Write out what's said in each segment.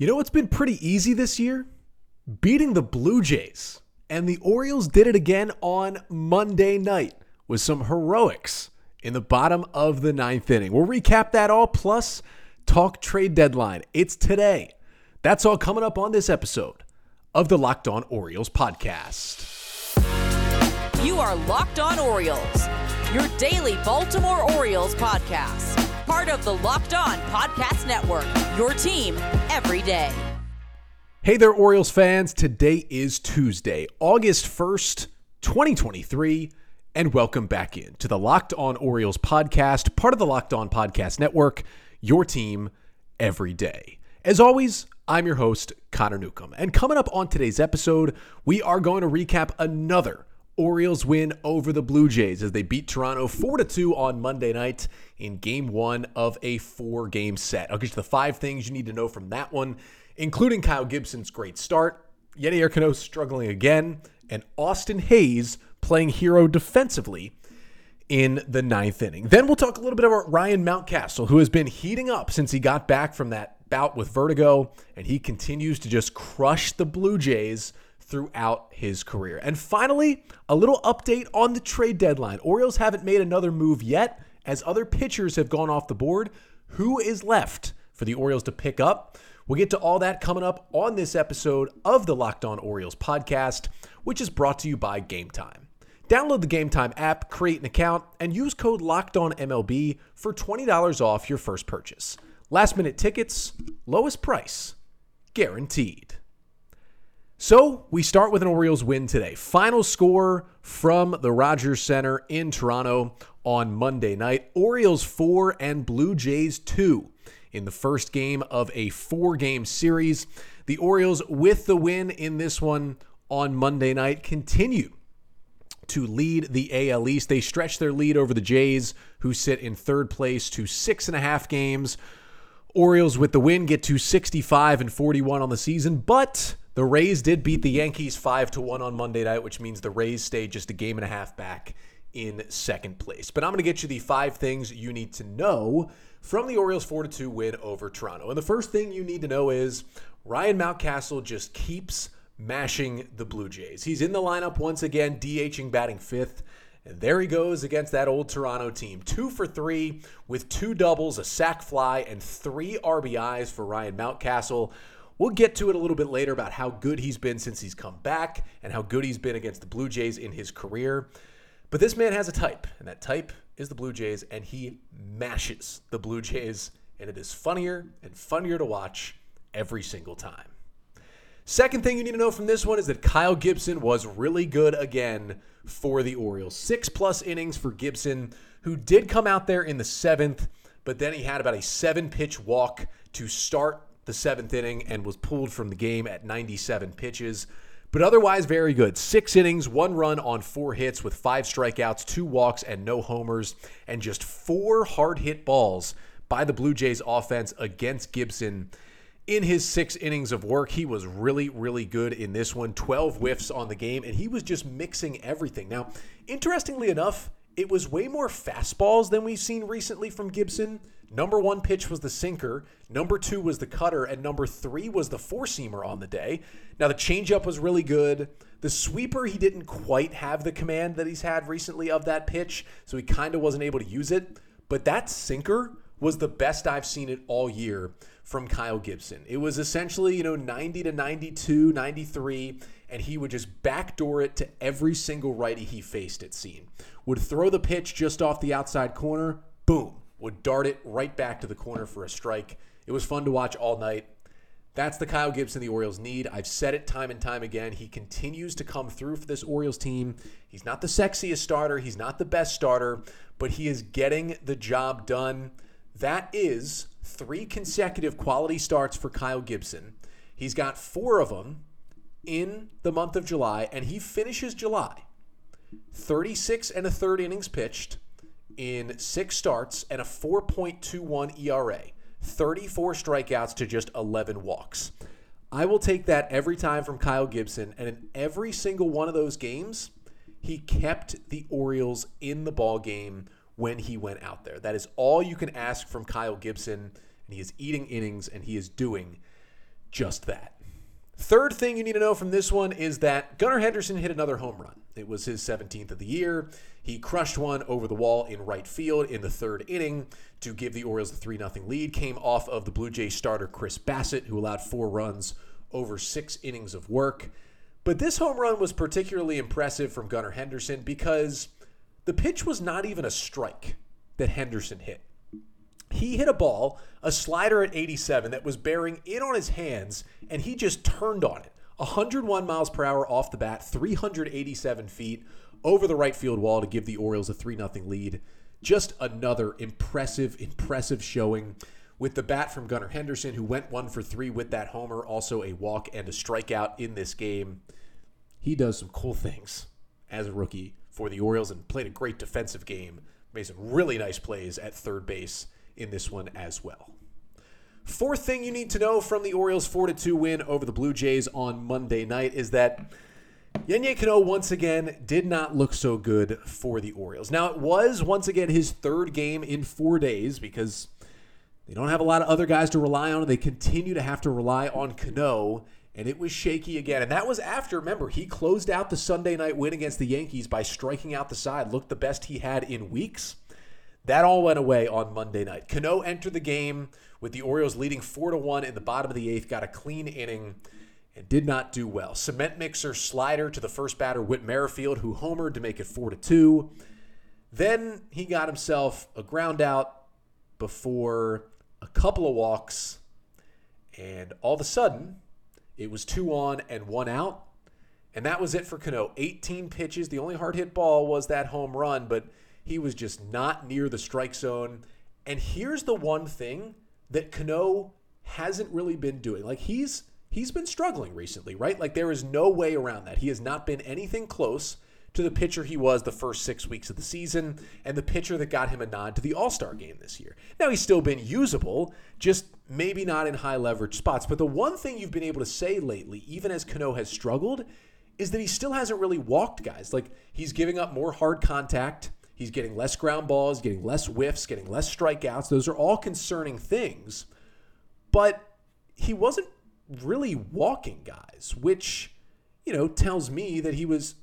You know what's been pretty easy this year? Beating the Blue Jays. And the Orioles did it again on Monday night with some heroics in the bottom of the ninth inning. We'll recap that all plus talk trade deadline. It's today. That's all coming up on this episode of the Locked On Orioles podcast. You are Locked On Orioles, your daily Baltimore Orioles podcast part of the Locked On Podcast Network. Your team every day. Hey there, Orioles fans. Today is Tuesday, August 1st, 2023, and welcome back in to the Locked On Orioles podcast, part of the Locked On Podcast Network. Your team every day. As always, I'm your host, Connor Newcomb. And coming up on today's episode, we are going to recap another Orioles win over the Blue Jays as they beat Toronto 4 2 on Monday night in game one of a four game set. I'll get you the five things you need to know from that one, including Kyle Gibson's great start, Yennier Cano struggling again, and Austin Hays playing hero defensively in the ninth inning. Then we'll talk a little bit about Ryan Mountcastle, who has been heating up since he got back from that bout with vertigo, and he continues to just crush the Blue Jays throughout his career. And finally, a little update on the trade deadline. Orioles haven't made another move yet, as other pitchers have gone off the board. Who is left for the Orioles to pick up? We'll get to all that coming up on this episode of the Locked On Orioles podcast, which is brought to you by Gametime. Download the Gametime app, create an account, and use code LOCKEDONMLB for $20 off your first purchase. Last minute tickets, lowest price, guaranteed. So we start with an Orioles win today. Final score from the Rogers Centre in Toronto on Monday night Orioles 4 and Blue Jays 2 in the first game of a four game series. The Orioles, with the win in this one on Monday night, continue to lead the AL East. They stretch their lead over the Jays, who sit in third place, to six and a half games. Orioles, with the win, get to 65 and 41 on the season, but the Rays did beat the Yankees 5 to 1 on Monday night, which means the Rays stay just a game and a half back in second place. But I'm going to get you the five things you need to know from the Orioles 4 2 win over Toronto. And the first thing you need to know is Ryan Mountcastle just keeps mashing the Blue Jays. He's in the lineup once again, DHing batting fifth. And there he goes against that old Toronto team. Two for three with two doubles, a sac fly, and three RBIs for Ryan Mountcastle. We'll get to it a little bit later about how good he's been since he's come back and how good he's been against the Blue Jays in his career. But this man has a type, and that type is the Blue Jays, and he mashes the Blue Jays, and it is funnier and funnier to watch every single time. Second thing you need to know from this one is that Kyle Gibson was really good again for the Orioles. Six plus innings for Gibson, who did come out there in the seventh, but then he had about a seven pitch walk to start the seventh inning and was pulled from the game at 97 pitches. But otherwise, very good. Six innings, one run on four hits with five strikeouts, two walks, and no homers, and just four hard hit balls by the Blue Jays offense against Gibson. In his six innings of work, he was really, really good in this one. 12 whiffs on the game, and he was just mixing everything. Now, interestingly enough, it was way more fastballs than we've seen recently from Gibson. Number one pitch was the sinker, number two was the cutter, and number three was the four seamer on the day. Now, the changeup was really good. The sweeper, he didn't quite have the command that he's had recently of that pitch, so he kind of wasn't able to use it. But that sinker was the best I've seen it all year from Kyle Gibson. It was essentially, you know, 90 to 92, 93, and he would just backdoor it to every single righty he faced, it seemed. Would throw the pitch just off the outside corner, boom, would dart it right back to the corner for a strike. It was fun to watch all night. That's the Kyle Gibson the Orioles need. I've said it time and time again. He continues to come through for this Orioles team. He's not the sexiest starter, he's not the best starter, but he is getting the job done. That is three consecutive quality starts for Kyle Gibson. He's got four of them in the month of July, and he finishes July 36 and a third innings pitched, in six starts and a 4.21 ERA, 34 strikeouts to just 11 walks. I will take that every time from Kyle Gibson, and in every single one of those games, he kept the Orioles in the ball game when he went out there. That is all you can ask from Kyle Gibson, and he is eating innings and he is doing just that. Third thing you need to know from this one is that Gunnar Henderson hit another home run. It was his 17th of the year. He crushed one over the wall in right field in the third inning to give the Orioles the 3 0 lead. Came off of the Blue Jays starter Chris Bassitt, who allowed four runs over six innings of work. But this home run was particularly impressive from Gunnar Henderson because the pitch was not even a strike that Henderson hit. He hit a ball, a slider at 87 that was bearing in on his hands, and he just turned on it. 101 miles per hour off the bat, 387 feet over the right field wall to give the Orioles a 3 0 lead. Just another impressive, impressive showing with the bat from Gunnar Henderson, who went one for three with that homer, also a walk and a strikeout in this game. He does some cool things as a rookie for the Orioles and played a great defensive game. Made some really nice plays at third base in this one as well. Fourth thing you need to know from the Orioles' 4 2 win over the Blue Jays on Monday night is that Yennier Cano once again did not look so good for the Orioles. Now, it was once again his third game in four days because they don't have a lot of other guys to rely on. They continue to have to rely on Cano, and it was shaky again. And that was after, remember, he closed out the Sunday night win against the Yankees by striking out the side, looked the best he had in weeks. That all went away on Monday night. Cano entered the game with the Orioles leading 4 to 1 in the bottom of the eighth, got a clean inning, and did not do well. Cement mixer slider to the first batter, Whit Merrifield, who homered to make it 4 to 2. Then he got himself a ground out before a couple of walks, and all of a sudden, it was two on and one out. And that was it for Cano. 18 pitches. The only hard hit ball was that home run, but he was just not near the strike zone. And here's the one thing that Cano hasn't really been doing. Like he's he's been struggling recently, right? Like there is no way around that. He has not been anything close to the pitcher he was the first six weeks of the season and the pitcher that got him a nod to the All Star game this year. Now, he's still been usable, just maybe not in high leverage spots. But the one thing you've been able to say lately, even as Cano has struggled, is that he still hasn't really walked guys. Like he's giving up more hard contact. He's getting less ground balls, getting less whiffs, getting less strikeouts. Those are all concerning things. But he wasn't really walking guys, which, you know, tells me that he was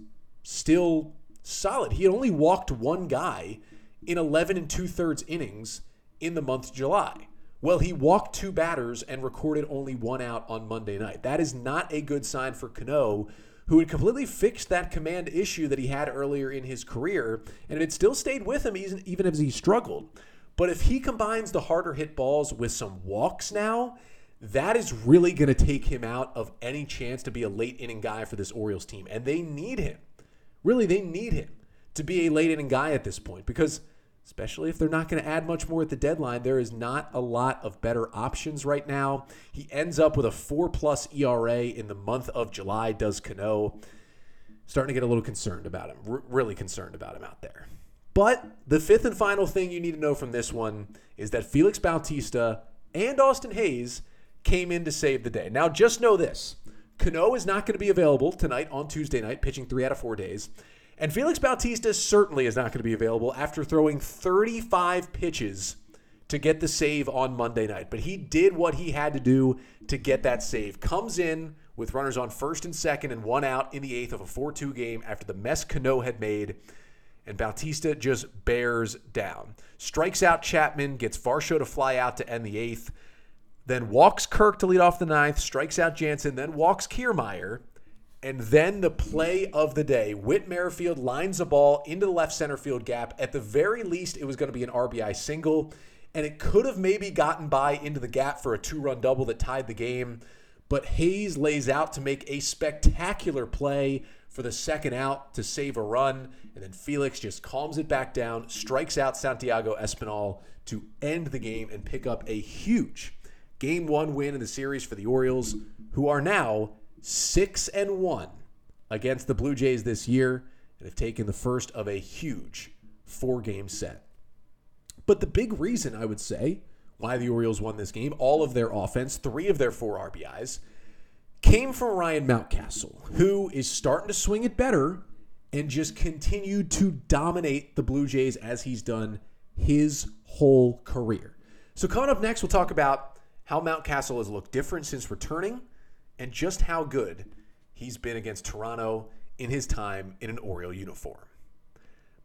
still solid. He had only walked one guy in 11 and two thirds innings in the month of July. Well, he walked two batters and recorded only one out on Monday night. That is not a good sign for Cano who had completely fixed that command issue that he had earlier in his career, and it still stayed with him even as he struggled. But if he combines the harder hit balls with some walks now, that is really going to take him out of any chance to be a late inning guy for this Orioles team. And they need him. Really, they need him to be a late inning guy at this point because – especially if they're not going to add much more at the deadline. There is not a lot of better options right now. He ends up with a four plus ERA in the month of July, does Cano. Starting to get a little concerned about him, R- really concerned about him out there. But the fifth and final thing you need to know from this one is that Felix Bautista and Austin Hays came in to save the day. Now, just know this Cano is not going to be available tonight on Tuesday night, pitching three out of four days. And Felix Bautista certainly is not going to be available after throwing 35 pitches to get the save on Monday night. But he did what he had to do to get that save. Comes in with runners on first and second and one out in the eighth of a 4 2 game after the mess Cano had made. And Bautista just bears down. Strikes out Chapman, gets Varsho to fly out to end the eighth, then walks Kirk to lead off the ninth, strikes out Jansen, then walks Kiermaier and then the play of the day, Whit Merrifield lines a ball into the left center field gap. At the very least, it was going to be an RBI single, and it could have maybe gotten by into the gap for a two run double that tied the game. But Hays lays out to make a spectacular play for the second out to save a run. And then Felix just calms it back down, strikes out Santiago Espinal to end the game and pick up a huge game one win in the series for the Orioles, who are now six and one against the Blue Jays this year and have taken the first of a huge four game set. But the big reason I would say why the Orioles won this game, all of their offense, three of their four RBIs, came from Ryan Mountcastle, who is starting to swing it better and just continued to dominate the Blue Jays as he's done his whole career. So, coming up next, we'll talk about how Mountcastle has looked different since returning, and just how good he's been against Toronto in his time in an Oriole uniform.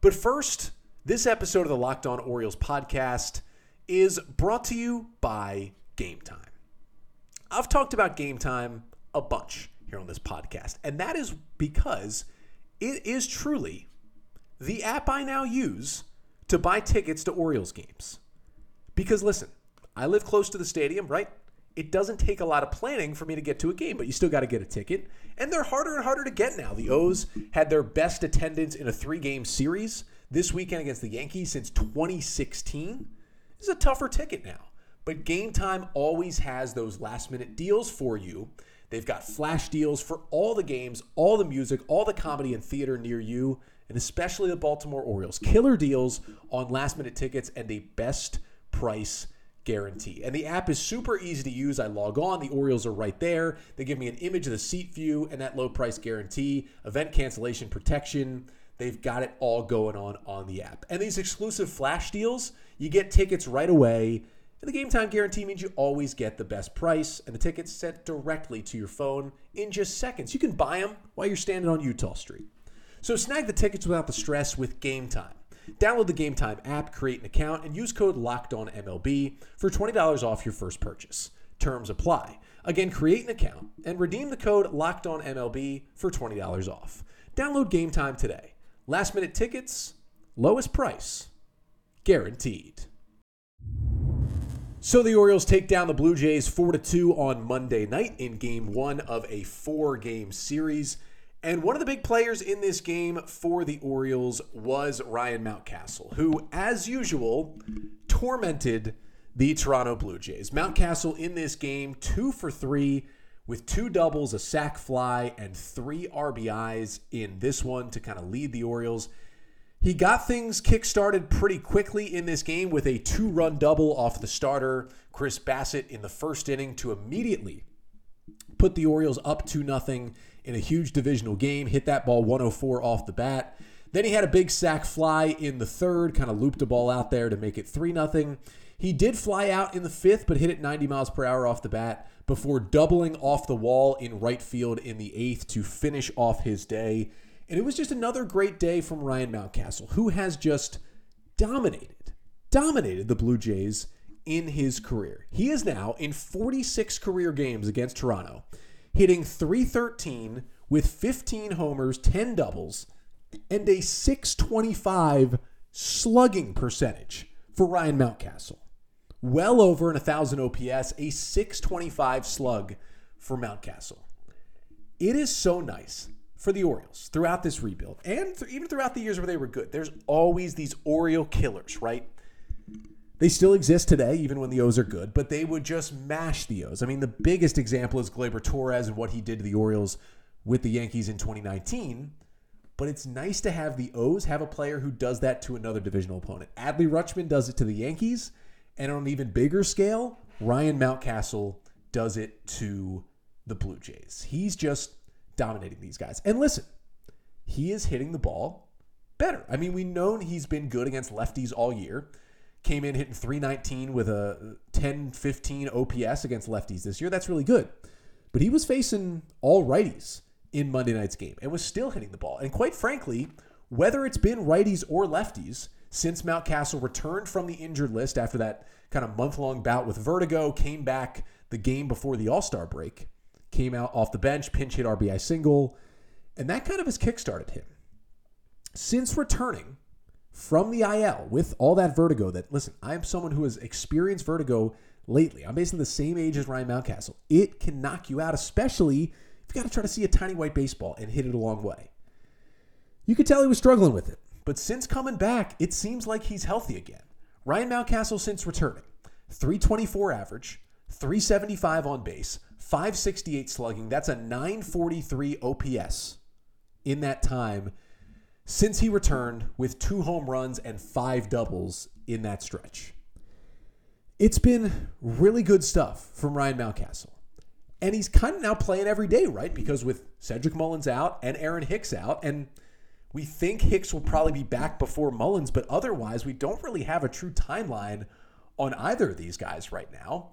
But first, this episode of the Locked On Orioles podcast is brought to you by Gametime. I've talked about Gametime a bunch here on this podcast, and that is because it is truly the app I now use to buy tickets to Orioles games. Because listen, I live close to the stadium, right? It doesn't take a lot of planning for me to get to a game, but you still got to get a ticket. And they're harder and harder to get now. The O's had their best attendance in a three game series this weekend against the Yankees since 2016. This is a tougher ticket now. But Gametime always has those last minute deals for you. They've got flash deals for all the games, all the music, all the comedy and theater near you, and especially the Baltimore Orioles. Killer deals on last minute tickets and a best price guarantee. And the app is super easy to use. I log on, the Orioles are right there. They give me an image of the seat view and that low price guarantee, event cancellation protection. They've got it all going on on the app. And these exclusive flash deals, you get tickets right away. And the game time guarantee means you always get the best price and the tickets sent directly to your phone in just seconds. You can buy them while you're standing on Eutaw Street. So snag the tickets without the stress with Gametime. Download the Gametime app, create an account, and use code LOCKEDONMLB for $20 off your first purchase. Terms apply. Again, create an account and redeem the code LOCKEDONMLB for $20 off. Download Gametime today. Last minute tickets, lowest price, guaranteed. So the Orioles take down the Blue Jays 4 2 on Monday night in game one of a four game series. And one of the big players in this game for the Orioles was Ryan Mountcastle, who, as usual, tormented the Toronto Blue Jays. Mountcastle in this game, two for three, with two doubles, a sac fly, and three RBIs in this one to kind of lead the Orioles. He got things kick-started pretty quickly in this game with a two-run double off the starter, Chris Bassitt, in the first inning to immediately put the Orioles up 2 nothing in a huge divisional game, hit that ball 104 off the bat. Then he had a big sac fly in the third, kind of looped a ball out there to make it 3 0. He did fly out in the fifth, but hit it 90 miles per hour off the bat before doubling off the wall in right field in the eighth to finish off his day. And it was just another great day from Ryan Mountcastle, who has just dominated, dominated the Blue Jays in his career. He is now in 46 career games against Toronto hitting 313 with 15 homers, 10 doubles, and a 625 slugging percentage for Ryan Mountcastle. Well over an 1,000 OPS, a 625 slug for Mountcastle. It is so nice for the Orioles throughout this rebuild and th- even throughout the years where they were good. There's always these Oriole killers, right? They still exist today, even when the O's are good, but they would just mash the O's. I mean, the biggest example is Gleyber Torres and what he did to the Orioles with the Yankees in 2019. But it's nice to have the O's have a player who does that to another divisional opponent. Adley Rutschman does it to the Yankees, and on an even bigger scale, Ryan Mountcastle does it to the Blue Jays. He's just dominating these guys. And listen, he is hitting the ball better. I mean, we know he's been good against lefties all year came in hitting 319 with a 10 15 OPS against lefties this year. That's really good. But he was facing all righties in Monday night's game and was still hitting the ball. And quite frankly, whether it's been righties or lefties, since Mountcastle returned from the injured list after that kind of month long bout with vertigo, came back the game before the All Star break, came out off the bench, pinch hit RBI single, and that kind of has kickstarted him. Since returning, from the IL with all that vertigo that, listen, I am someone who has experienced vertigo lately. I'm basically the same age as Ryan Mountcastle. It can knock you out, especially if you got to try to see a tiny white baseball and hit it a long way. You could tell he was struggling with it, but since coming back, it seems like he's healthy again. Ryan Mountcastle, since returning, 324 average, 375 on base, 568 slugging. That's a 943 OPS in that time since he returned with two home runs and five doubles in that stretch. It's been really good stuff from Ryan Mountcastle. And he's kind of now playing every day, right? Because with Cedric Mullins out and Aaron Hicks out, and we think Hicks will probably be back before Mullins, but otherwise, we don't really have a true timeline on either of these guys right now.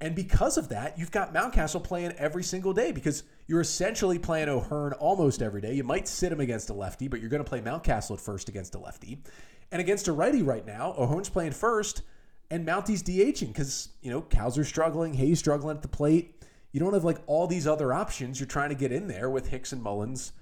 And because of that, you've got Mountcastle playing every single day because you're essentially playing O'Hearn almost every day. You might sit him against a lefty, but you're going to play Mountcastle at first against a lefty. And against a righty right now, O'Hearn's playing first and Mounty's DHing because, you know, Cowser's struggling, Hays struggling at the plate. You don't have like all these other options. You're trying to get in there with Hicks and Mullins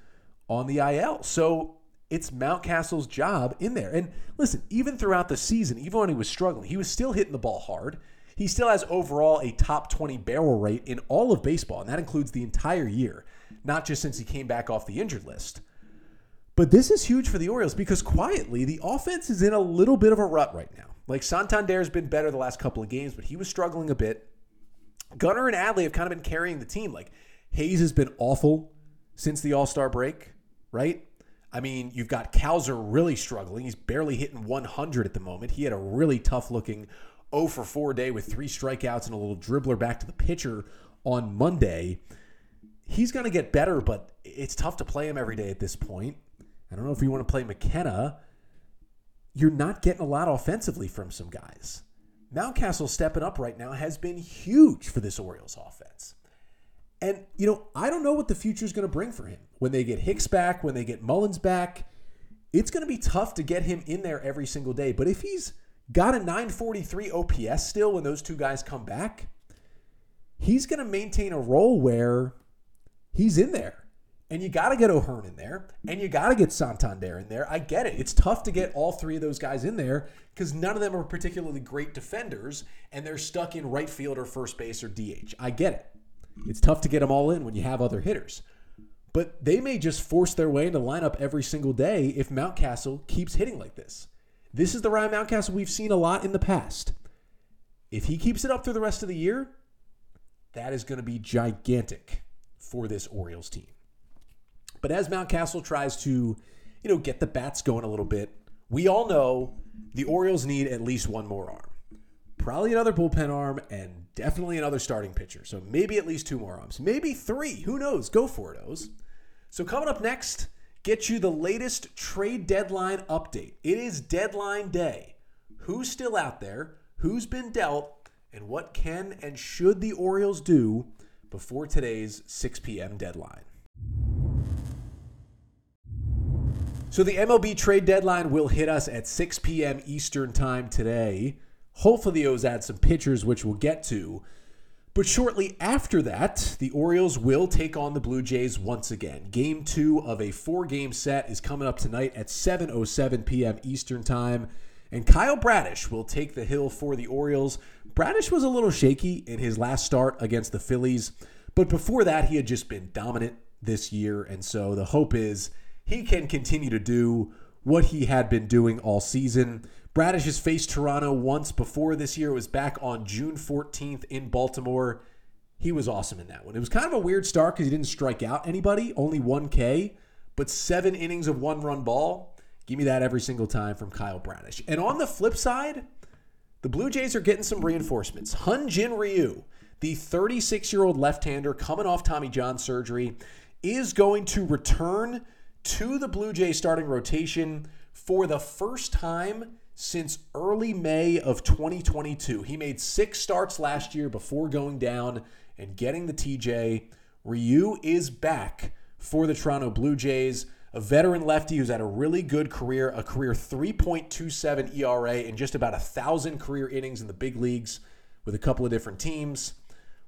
on the IL. So it's Mountcastle's job in there. And listen, even throughout the season, even when he was struggling, he was still hitting the ball hard. He still has overall a top 20 barrel rate in all of baseball, and that includes the entire year, not just since he came back off the injured list. But this is huge for the Orioles because quietly, the offense is in a little bit of a rut right now. Like Santander's been better the last couple of games, but he was struggling a bit. Gunnar and Adley have kind of been carrying the team. Like Hays has been awful since the All Star break, right? I mean, you've got Cowser really struggling. He's barely hitting 100 at the moment. He had a really tough looking 0 for 4 day with three strikeouts and a little dribbler back to the pitcher on Monday. He's going to get better, but it's tough to play him every day at this point. I don't know if you want to play McKenna. You're not getting a lot offensively from some guys. Mountcastle stepping up right now has been huge for this Orioles offense. And, you know, I don't know what the future is going to bring for him. When they get Hicks back, when they get Mullins back, it's going to be tough to get him in there every single day. But if he's got a 943 OPS still when those two guys come back, he's going to maintain a role where he's in there. And you got to get O'Hearn in there, and you got to get Santander in there. I get it. It's tough to get all three of those guys in there because none of them are particularly great defenders, and they're stuck in right field or first base or DH. I get it. It's tough to get them all in when you have other hitters. But they may just force their way into lineup every single day if Mountcastle keeps hitting like this. This is the Ryan Mountcastle we've seen a lot in the past. If he keeps it up through the rest of the year, that is going to be gigantic for this Orioles team. But as Mountcastle tries to, you know, get the bats going a little bit, we all know the Orioles need at least one more arm. Probably another bullpen arm and definitely another starting pitcher. So maybe at least two more arms. Maybe three. Who knows? Go for it, O's. So coming up next, get you the latest trade deadline update. It is deadline day. Who's still out there? Who's been dealt? And what can and should the Orioles do before today's 6 p.m. deadline? So the MLB trade deadline will hit us at 6 p.m. Eastern time today. Hopefully, the O's add some pitchers, which we'll get to. But shortly after that, the Orioles will take on the Blue Jays once again. Game two of a four game set is coming up tonight at 7.07 p.m. Eastern Time. And Kyle Bradish will take the hill for the Orioles. Bradish was a little shaky in his last start against the Phillies, but before that, he had just been dominant this year. And so the hope is he can continue to do what he had been doing all season. Bradish has faced Toronto once before this year. It was back on June 14th in Baltimore. He was awesome in that one. It was kind of a weird start because he didn't strike out anybody, only 1K, but seven innings of one run ball. Give me that every single time from Kyle Bradish. And on the flip side, the Blue Jays are getting some reinforcements. Hyun Jin Ryu, the 36 year old left hander coming off Tommy John surgery, is going to return to the Blue Jays starting rotation for the first time since early May of 2022. He made six starts last year before going down and getting the TJ. Ryu is back for the Toronto Blue Jays, a veteran lefty who's had a really good career, a career 3.27 ERA and just about a thousand career innings in the big leagues with a couple of different teams.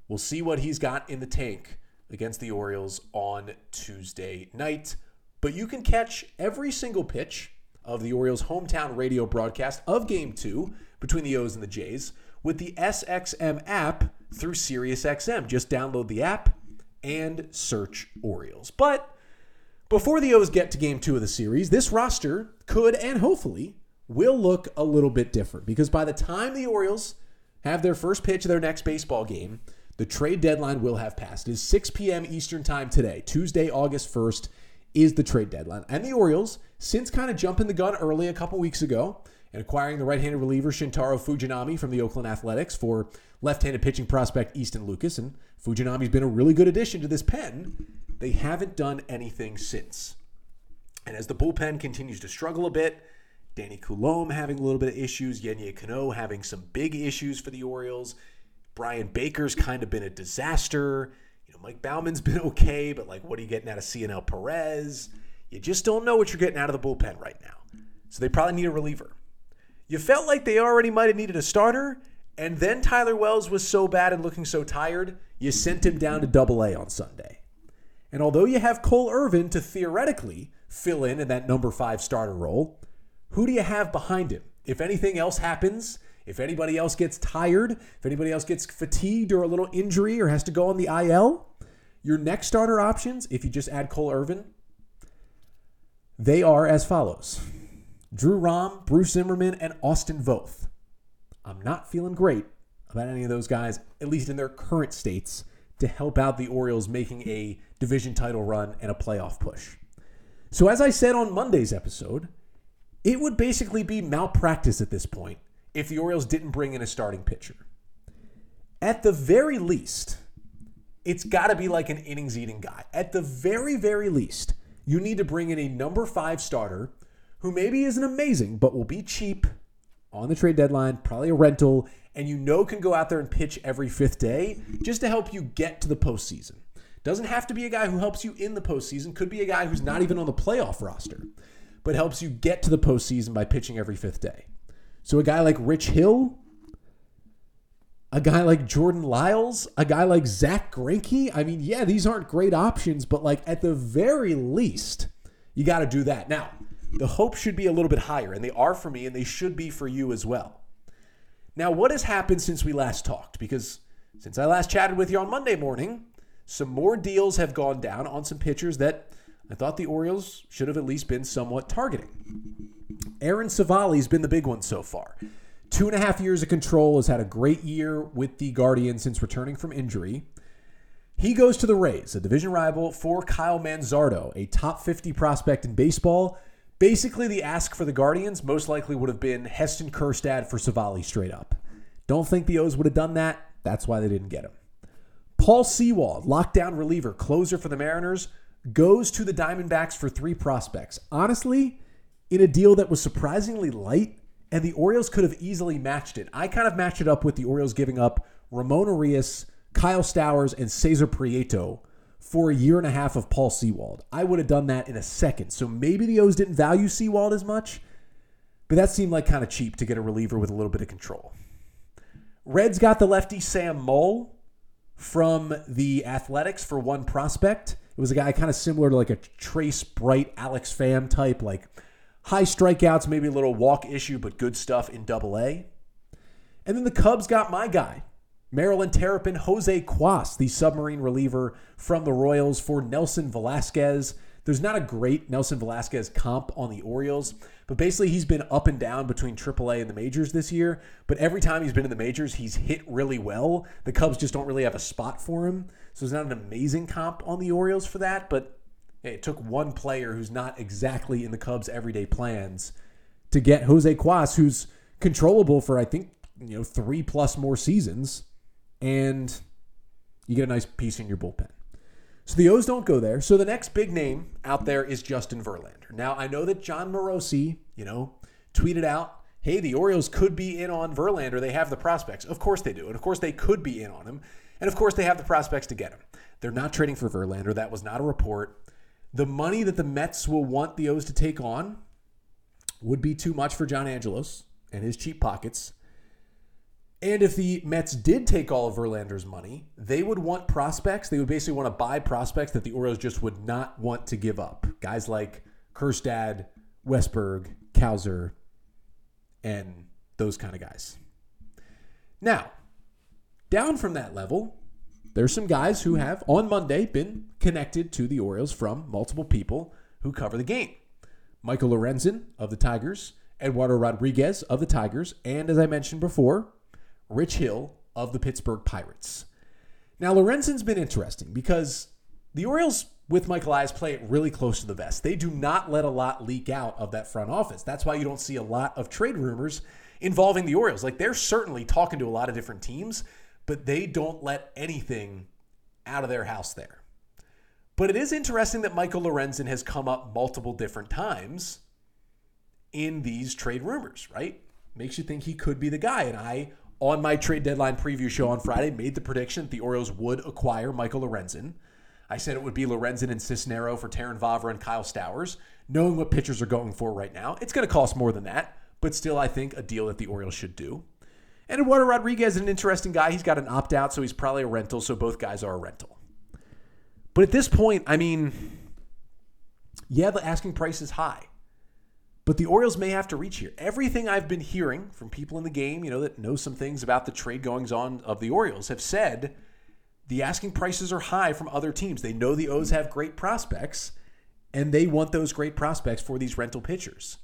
We'll see what he's got in the tank against the Orioles on Tuesday night. But you can catch every single pitch of the Orioles' hometown radio broadcast of Game 2 between the O's and the Jays with the SXM app through SiriusXM. Just download the app and search Orioles. But before the O's get to Game 2 of the series, this roster could and hopefully will look a little bit different because by the time the Orioles have their first pitch of their next baseball game, the trade deadline will have passed. It is 6 p.m. Eastern Time today, Tuesday, August 1st is the trade deadline. And the Orioles, since kind of jumping the gun early a couple weeks ago and acquiring the right-handed reliever Shintaro Fujinami from the Oakland Athletics for left-handed pitching prospect Easton Lucas, and Fujinami's been a really good addition to this pen, they haven't done anything since. And as the bullpen continues to struggle a bit, Danny Coulombe having a little bit of issues, Yennier Cano having some big issues for the Orioles, Bryan Baker's kind of been a disaster. You know, Mike Baumann's been okay, but like, what are you getting out of Cionel Perez? You just don't know what you're getting out of the bullpen right now. So they probably need a reliever. You felt like they already might have needed a starter, and then Tyler Wells was so bad and looking so tired, you sent him down to double A on Sunday. And although you have Cole Irvin to theoretically fill in in that number five starter role, who do you have behind him? If anything else happens, if anybody else gets tired, if anybody else gets fatigued or a little injury or has to go on the IL, your next starter options, if you just add Cole Irvin, they are as follows Drew Rom, Bruce Zimmermann, and Austin Voth. I'm not feeling great about any of those guys, at least in their current states, to help out the Orioles making a division title run and a playoff push. So, as I said on Monday's episode, it would basically be malpractice at this point if the Orioles didn't bring in a starting pitcher. At the very least, it's got to be like an innings eating guy. At the very, very least, you need to bring in a number five starter who maybe isn't amazing, but will be cheap on the trade deadline, probably a rental, and you know can go out there and pitch every fifth day just to help you get to the postseason. Doesn't have to be a guy who helps you in the postseason, could be a guy who's not even on the playoff roster, but helps you get to the postseason by pitching every fifth day. So a guy like Rich Hill, a guy like Jordan Lyles, a guy like Zack Greinke. I mean, yeah, these aren't great options, but like at the very least, you got to do that. Now, the hope should be a little bit higher, and they are for me, and they should be for you as well. Now, what has happened since we last talked? Because since I last chatted with you on Monday morning, some more deals have gone down on some pitchers that I thought the Orioles should have at least been somewhat targeting. Aaron Civale's been the big one so far. Two and a half years of control, has had a great year with the Guardians since returning from injury. He goes to the Rays, a division rival for Kyle Manzardo, a top 50 prospect in baseball. Basically, the ask for the Guardians most likely would have been Heston Kjerstad for Civale straight up. Don't think the O's would have done that. That's why they didn't get him. Paul Sewald, lockdown reliever, closer for the Mariners, goes to the Diamondbacks for three prospects. Honestly, in a deal that was surprisingly light, and the Orioles could have easily matched it. I kind of matched it up with the Orioles giving up Ramon Urias, Kyle Stowers, and Cesar Prieto for a year and a half of Paul Sewald. I would have done that in a second. So maybe the O's didn't value Sewald as much, but that seemed like kind of cheap to get a reliever with a little bit of control. Reds got the lefty Sam Moll from the Athletics for one prospect. It was a guy kind of similar to like a Trace Bright, Alex Pham type, like high strikeouts, maybe a little walk issue, but good stuff in double A. And then the Cubs got my guy, Maryland Terrapin Jose Cuas, the submarine reliever from the Royals for Nelson Velazquez. There's not a great Nelson Velazquez comp on the Orioles, but basically he's been up and down between AAA and the majors this year. But every time he's been in the majors, he's hit really well. The Cubs just don't really have a spot for him. So it's not an amazing comp on the Orioles for that, but it took one player who's not exactly in the Cubs' everyday plans to get Jose Cuas, who's controllable for I think you know three plus more seasons, and you get a nice piece in your bullpen. So the O's don't go there. So the next big name out there is Justin Verlander. Now I know that Jon Morosi, you know, tweeted out, "Hey, the Orioles could be in on Verlander. They have the prospects. Of course they do, and of course they could be in on him, and of course they have the prospects to get him. They're not trading for Verlander. That was not a report." The money that the Mets will want the O's to take on would be too much for John Angelos and his cheap pockets. And if the Mets did take all of Verlander's money, they would want prospects. They would basically want to buy prospects that the Orioles just would not want to give up. Guys like Kjerstad, Westburg, Cowser, and those kind of guys. Now, down from that level, there's some guys who have on Monday been connected to the Orioles from multiple people who cover the game. Michael Lorenzen of the Tigers, Eduardo Rodriguez of the Tigers, and as I mentioned before, Rich Hill of the Pittsburgh Pirates. Now, Lorenzen's been interesting because the Orioles with Michael Elias play it really close to the vest. They do not let a lot leak out of that front office. That's why you don't see a lot of trade rumors involving the Orioles. Like they're certainly talking to a lot of different teams, but they don't let anything out of their house there. But it is interesting that Michael Lorenzen has come up multiple different times in these trade rumors, right? Makes you think he could be the guy. And I on my trade deadline preview show on Friday, made the prediction that the Orioles would acquire Michael Lorenzen. I said it would be Lorenzen and Cisnero for Terrin Vavra and Kyle Stowers. Knowing what pitchers are going for right now, it's going to cost more than that, but still, I think a deal that the Orioles should do. And Eduardo Rodriguez is an interesting guy. He's got an opt out, so he's probably a rental, so both guys are a rental. But at this point, I mean, yeah, the asking price is high. But the Orioles may have to reach here. Everything I've been hearing from people in the game, you know, that know some things about the trade goings on of the Orioles, have said the asking prices are high from other teams. They know the O's have great prospects, and they want those great prospects for these rental pitchers.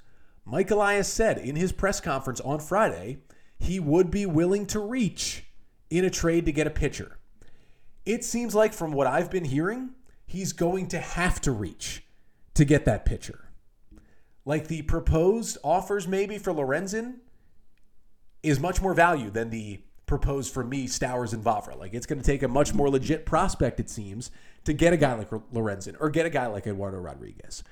Mike Elias said in his press conference on Friday he would be willing to reach in a trade to get a pitcher. It seems like, from what I've been hearing, he's going to have to reach to get that pitcher. Like the proposed offers, maybe for Lorenzen, is much more value than the proposed for me, Stowers and Vavra. Like it's going to take a much more legit prospect, it seems, to get a guy like Lorenzen or get a guy like Eduardo Rodriguez.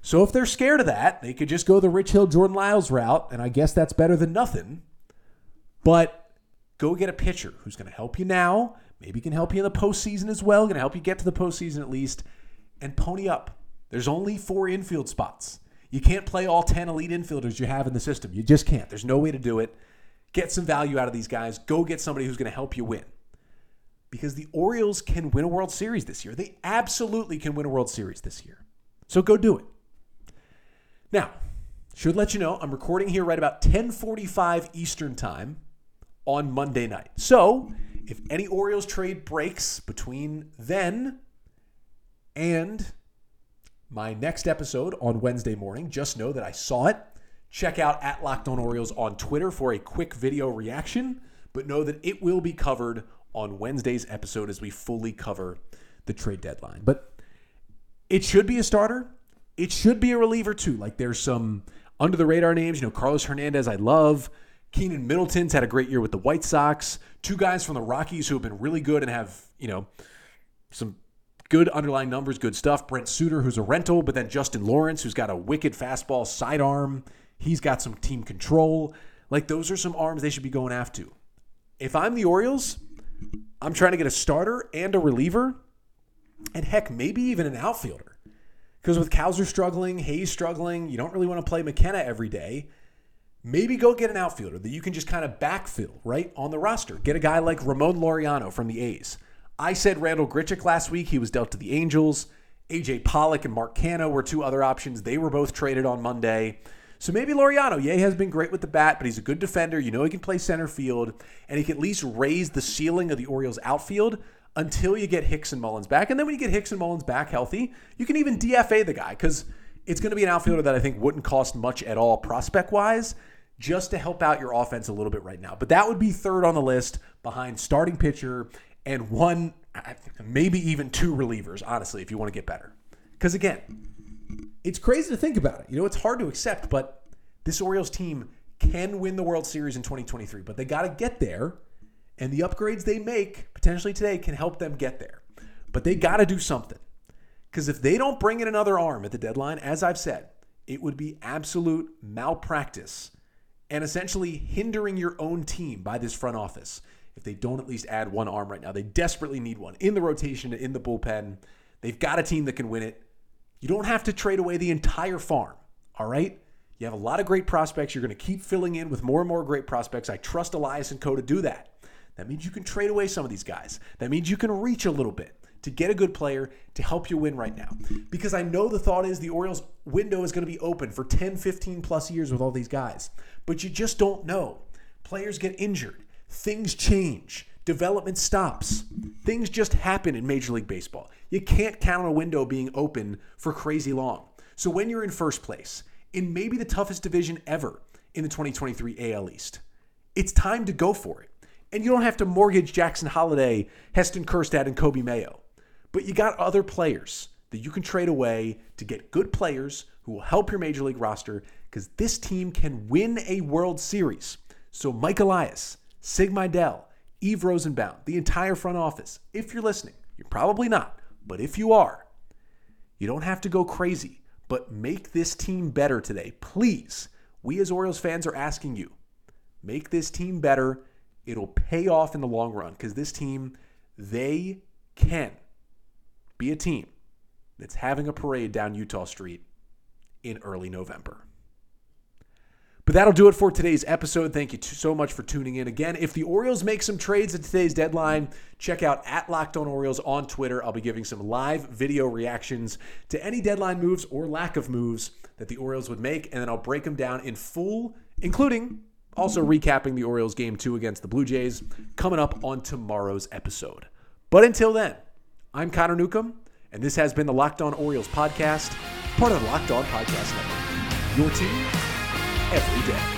So if they're scared of that, they could just go the Rich Hill, Jordan Lyles route, and I guess that's better than nothing. But go get a pitcher who's going to help you now, maybe can help you in the postseason as well, going to help you get to the postseason at least, and pony up. There's only four infield spots. You can't play all 10 elite infielders you have in the system. You just can't. There's no way to do it. Get some value out of these guys. Go get somebody who's going to help you win. Because the Orioles can win a World Series this year. They absolutely can win a World Series this year. So go do it. Now, should let you know I'm recording here right about 10:45 Eastern Time on Monday night. So, if any Orioles trade breaks between then and my next episode on Wednesday morning, just know that I saw it. Check out at Locked On Orioles on Twitter for a quick video reaction, but know that it will be covered on Wednesday's episode as we fully cover the trade deadline. But it should be a starter. It should be a reliever too. Like there's some under the radar names, you know, Carlos Hernandez, I love. Keynan Middleton's had a great year with the White Sox. Two guys from the Rockies who have been really good and have, you know, some good underlying numbers, good stuff. Brent Suter, who's a rental, but then Justin Lawrence, who's got a wicked fastball sidearm. He's got some team control. Like those are some arms they should be going after. If I'm the Orioles, I'm trying to get a starter and a reliever, and heck, maybe even an outfielder. Because with Cowser struggling, Hays struggling, you don't really want to play McKenna every day. Maybe go get an outfielder that you can just kind of backfill right on the roster. Get a guy like Ramon Laureano from the A's. I said Randall Grichuk last week. He was dealt to the Angels. AJ Pollock and Mark Canha were two other options. They were both traded on Monday. So maybe Laureano, yeah, he has been great with the bat, but he's a good defender. You know he can play center field, and he can at least raise the ceiling of the Orioles outfield until you get Hicks and Mullins back. And then when you get Hicks and Mullins back healthy, you can even DFA the guy because it's going to be an outfielder that I think wouldn't cost much at all prospect wise just to help out your offense a little bit right now. But that would be third on the list behind starting pitcher and one, maybe even two relievers, honestly, if you want to get better. Because again, it's crazy to think about it. You know, it's hard to accept, but this Orioles team can win the World Series in 2023, but they got to get there. And the upgrades they make potentially today can help them get there. But they got to do something. Because if they don't bring in another arm at the deadline, as I've said, it would be absolute malpractice and essentially hindering your own team by this front office if they don't at least add one arm right now. They desperately need one in the rotation, in the bullpen. They've got a team that can win it. You don't have to trade away the entire farm, all right? You have a lot of great prospects. You're going to keep filling in with more and more great prospects. I trust Elias and Co. to do that. That means you can trade away some of these guys. That means you can reach a little bit to get a good player to help you win right now. Because I know the thought is the Orioles window is going to be open for 10, 15 plus years with all these guys. But you just don't know. Players get injured, things change, development stops. Things just happen in Major League Baseball. You can't count on a window being open for crazy long. So when you're in first place, in maybe the toughest division ever in the 2023 AL East, it's time to go for it. And you don't have to mortgage Jackson Holliday, Heston Kjerstad, and Coby Mayo. But you got other players that you can trade away to get good players who will help your major league roster because this team can win a World Series. So, Mike Elias, Sig Mejdal, Eve Rosenbaum, the entire front office, if you're listening, you're probably not, but if you are, you don't have to go crazy, but make this team better today. Please, we as Orioles fans are asking you, make this team better it'll pay off in the long run because this team, they can be a team that's having a parade down Eutaw Street in early November. But that'll do it for today's episode. Thank you so much for tuning in. Again, if the Orioles make some trades at today's deadline, check out at Locked On Orioles on Twitter. I'll be giving some live video reactions to any deadline moves or lack of moves that the Orioles would make, and then I'll break them down in full, including also recapping the Orioles game two against the Blue Jays coming up on tomorrow's episode. But until then, I'm Connor Newcomb, and this has been the Locked On Orioles podcast, part of the Locked On Podcast Network. Your team every day.